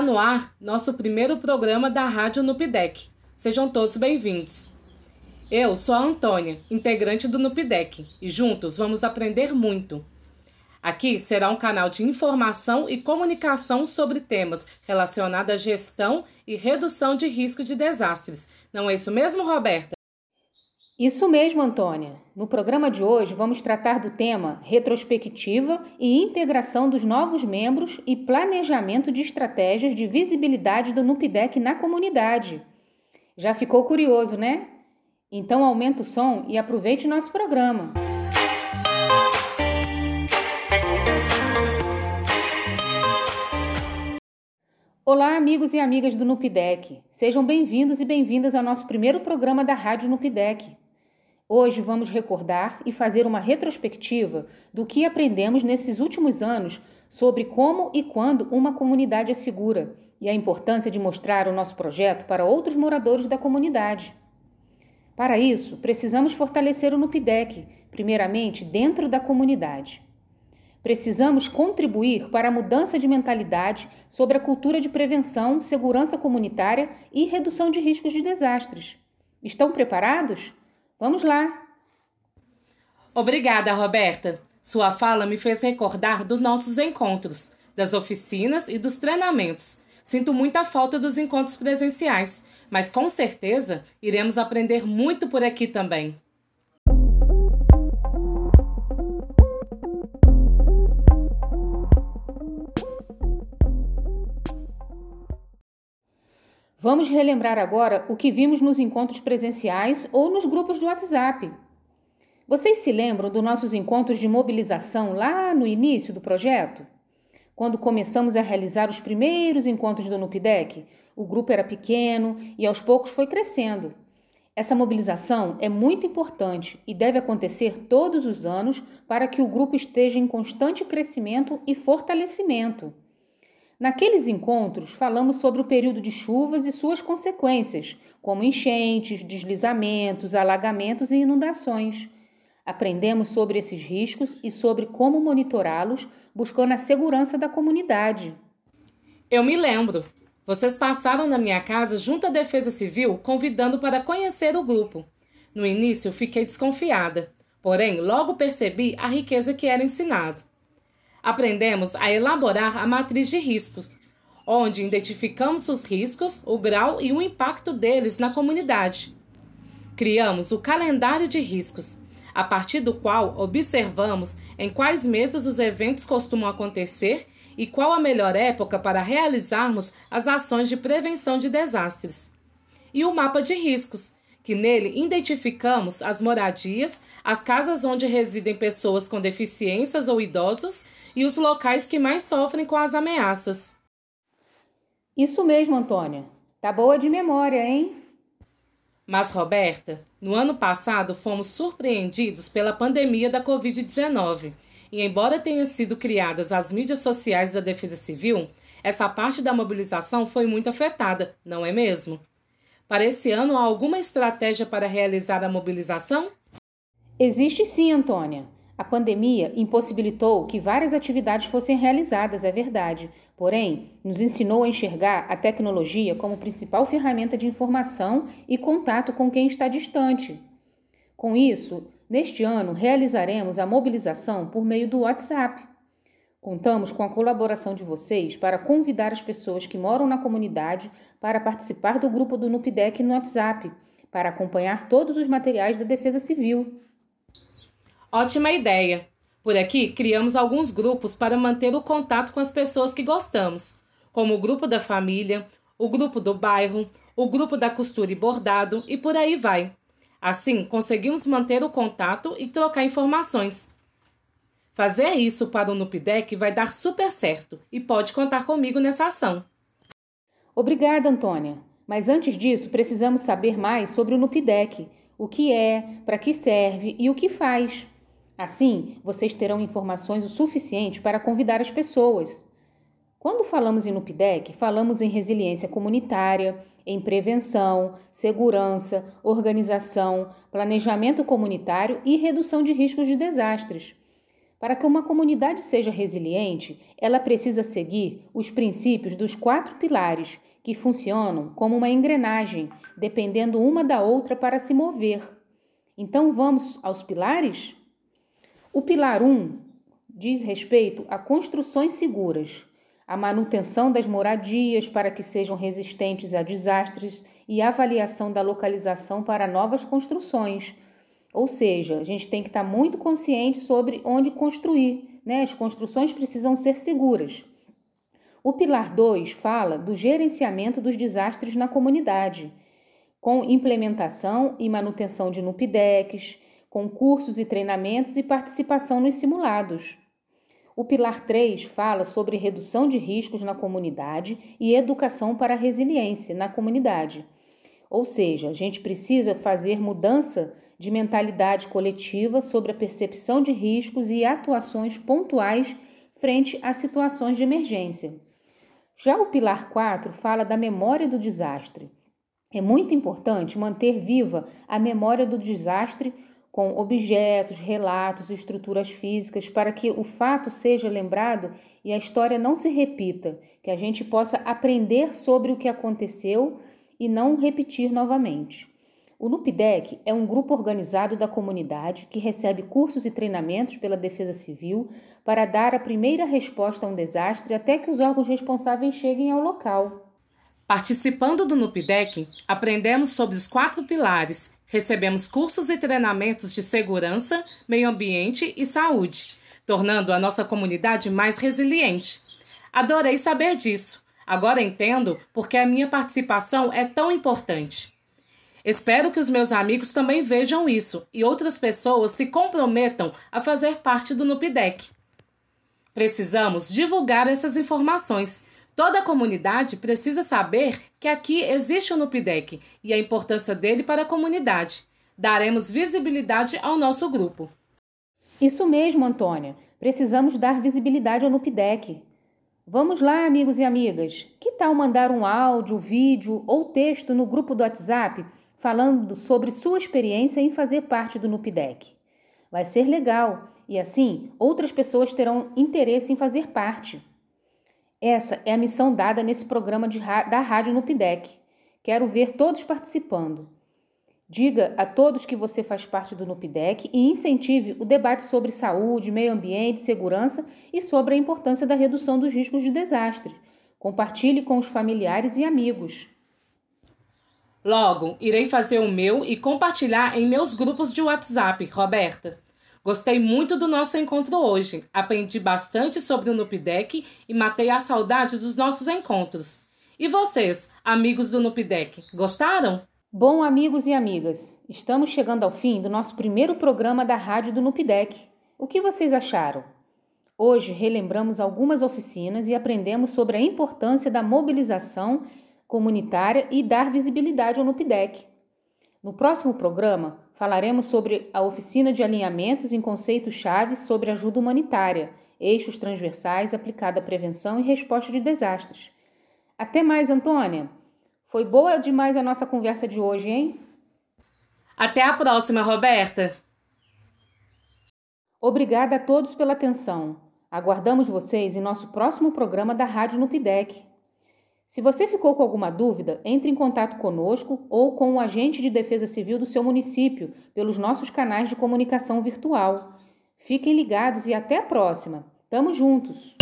Está no ar nosso primeiro programa da Rádio Nupidec. Sejam todos bem-vindos. Eu sou a Antônia, integrante do Nupidec, e juntos vamos aprender muito. Aqui será um canal de informação e comunicação sobre temas relacionados à gestão e redução de risco de desastres. Não é isso mesmo, Roberta? Isso mesmo, Antônia. No programa de hoje vamos tratar do tema retrospectiva e integração dos novos membros e planejamento de estratégias de visibilidade do NUPDEC na comunidade. Já ficou curioso, né? Então aumenta o som e aproveite nosso programa. Olá, amigos e amigas do NUPDEC. Sejam bem-vindos e bem-vindas ao nosso primeiro programa da Rádio NUPDEC. Hoje vamos recordar e fazer uma retrospectiva do que aprendemos nesses últimos anos sobre como e quando uma comunidade é segura e a importância de mostrar o nosso projeto para outros moradores da comunidade. Para isso, precisamos fortalecer o NUPDEC, primeiramente dentro da comunidade. Precisamos contribuir para a mudança de mentalidade sobre a cultura de prevenção, segurança comunitária e redução de riscos de desastres. Estão preparados? Vamos lá! Obrigada, Roberta. Sua fala me fez recordar dos nossos encontros, das oficinas e dos treinamentos. Sinto muita falta dos encontros presenciais, mas com certeza iremos aprender muito por aqui também. Vamos relembrar agora o que vimos nos encontros presenciais ou nos grupos do WhatsApp. Vocês se lembram dos nossos encontros de mobilização lá no início do projeto? Quando começamos a realizar os primeiros encontros do NUPDEC, o grupo era pequeno e aos poucos foi crescendo. Essa mobilização é muito importante e deve acontecer todos os anos para que o grupo esteja em constante crescimento e fortalecimento. Naqueles encontros, falamos sobre o período de chuvas e suas consequências, como enchentes, deslizamentos, alagamentos e inundações. Aprendemos sobre esses riscos e sobre como monitorá-los, buscando a segurança da comunidade. Eu me lembro. Vocês passaram na minha casa junto à Defesa Civil, convidando para conhecer o grupo. No início, fiquei desconfiada, porém, logo percebi a riqueza que era ensinado aprendemos a elaborar a matriz de riscos, onde identificamos os riscos, o grau e o impacto deles na comunidade. Criamos o calendário de riscos, a partir do qual observamos em quais meses os eventos costumam acontecer e qual a melhor época para realizarmos as ações de prevenção de desastres. E o mapa de riscos, que nele identificamos as moradias, as casas onde residem pessoas com deficiências ou idosos e os locais que mais sofrem com as ameaças. Isso mesmo, Antônia. Tá boa de memória, hein? Mas, Roberta, no ano passado fomos surpreendidos pela pandemia da Covid-19. E, embora tenham sido criadas as mídias sociais da Defesa Civil, essa parte da mobilização foi muito afetada, não é mesmo? Para esse ano, há alguma estratégia para realizar a mobilização? Existe sim, Antônia. A pandemia impossibilitou que várias atividades fossem realizadas, é verdade, porém, nos ensinou a enxergar a tecnologia como principal ferramenta de informação e contato com quem está distante. Com isso, neste ano realizaremos a mobilização por meio do WhatsApp. Contamos com a colaboração de vocês para convidar as pessoas que moram na comunidade para participar do grupo do NUPDEC no WhatsApp, para acompanhar todos os materiais da Defesa Civil. Ótima ideia! Por aqui, criamos alguns grupos para manter o contato com as pessoas que gostamos, como o grupo da família, o grupo do bairro, o grupo da costura e bordado e por aí vai. Assim, conseguimos manter o contato e trocar informações. Fazer isso para o Nupidec vai dar super certo e pode contar comigo nessa ação. Obrigada, Antônia. Mas antes disso, precisamos saber mais sobre o Nupidec, o que é, para que serve e o que faz. Assim, vocês terão informações o suficiente para convidar as pessoas. Quando falamos em NUPDEC, falamos em resiliência comunitária, em prevenção, segurança, organização, planejamento comunitário e redução de riscos de desastres. Para que uma comunidade seja resiliente, ela precisa seguir os princípios dos quatro pilares que funcionam como uma engrenagem, dependendo uma da outra para se mover. Então vamos aos pilares? O pilar 1 um diz respeito a construções seguras, a manutenção das moradias para que sejam resistentes a desastres e avaliação da localização para novas construções ou seja, a gente tem que estar muito consciente sobre onde construir, né? As construções precisam ser seguras. O pilar 2 fala do gerenciamento dos desastres na comunidade, com implementação e manutenção de NUPDECs, com cursos e treinamentos e participação nos simulados. O pilar 3 fala sobre redução de riscos na comunidade e educação para a resiliência na comunidade. Ou seja, a gente precisa fazer mudança de mentalidade coletiva sobre a percepção de riscos e atuações pontuais frente a situações de emergência. Já o pilar 4 fala da memória do desastre. É muito importante manter viva a memória do desastre com objetos, relatos, estruturas físicas, para que o fato seja lembrado e a história não se repita, que a gente possa aprender sobre o que aconteceu e não repetir novamente. O NUPDEC é um grupo organizado da comunidade que recebe cursos e treinamentos pela Defesa Civil para dar a primeira resposta a um desastre até que os órgãos responsáveis cheguem ao local. Participando do NUPDEC, aprendemos sobre os quatro pilares, recebemos cursos e treinamentos de segurança, meio ambiente e saúde, tornando a nossa comunidade mais resiliente. Adorei saber disso. Agora entendo porque a minha participação é tão importante. Espero que os meus amigos também vejam isso e outras pessoas se comprometam a fazer parte do NUPDEC. Precisamos divulgar essas informações. Toda a comunidade precisa saber que aqui existe o NUPDEC e a importância dele para a comunidade. Daremos visibilidade ao nosso grupo. Isso mesmo, Antônia. Precisamos dar visibilidade ao NUPDEC. Vamos lá, amigos e amigas. Que tal mandar um áudio, vídeo ou texto no grupo do WhatsApp falando sobre sua experiência em fazer parte do NUPDEC. Vai ser legal e assim outras pessoas terão interesse em fazer parte. Essa é a missão dada nesse programa da Rádio NUPDEC. Quero ver todos participando. Diga a todos que você faz parte do NUPDEC e incentive o debate sobre saúde, meio ambiente, segurança e sobre a importância da redução dos riscos de desastre. Compartilhe com os familiares e amigos. Logo, irei fazer o meu e compartilhar em meus grupos de WhatsApp, Roberta. Gostei muito do nosso encontro hoje. Aprendi bastante sobre o Nupdeck e matei a saudade dos nossos encontros. E vocês, amigos do Nupdeck, gostaram? Bom, amigos e amigas, estamos chegando ao fim do nosso primeiro programa da Rádio do Nupdeck. O que vocês acharam? Hoje relembramos algumas oficinas e aprendemos sobre a importância da mobilização comunitária e dar visibilidade ao NUPDEC. No próximo programa, falaremos sobre a oficina de alinhamentos em conceitos chaves sobre ajuda humanitária, eixos transversais aplicada à prevenção e resposta de desastres. Até mais, Antônia! Foi boa demais a nossa conversa de hoje, hein? Até a próxima, Roberta! Obrigada a todos pela atenção. Aguardamos vocês em nosso próximo programa da Rádio Nupidec. Se você ficou com alguma dúvida, entre em contato conosco ou com o agente de defesa civil do seu município pelos nossos canais de comunicação virtual. Fiquem ligados e até a próxima. Tamo juntos!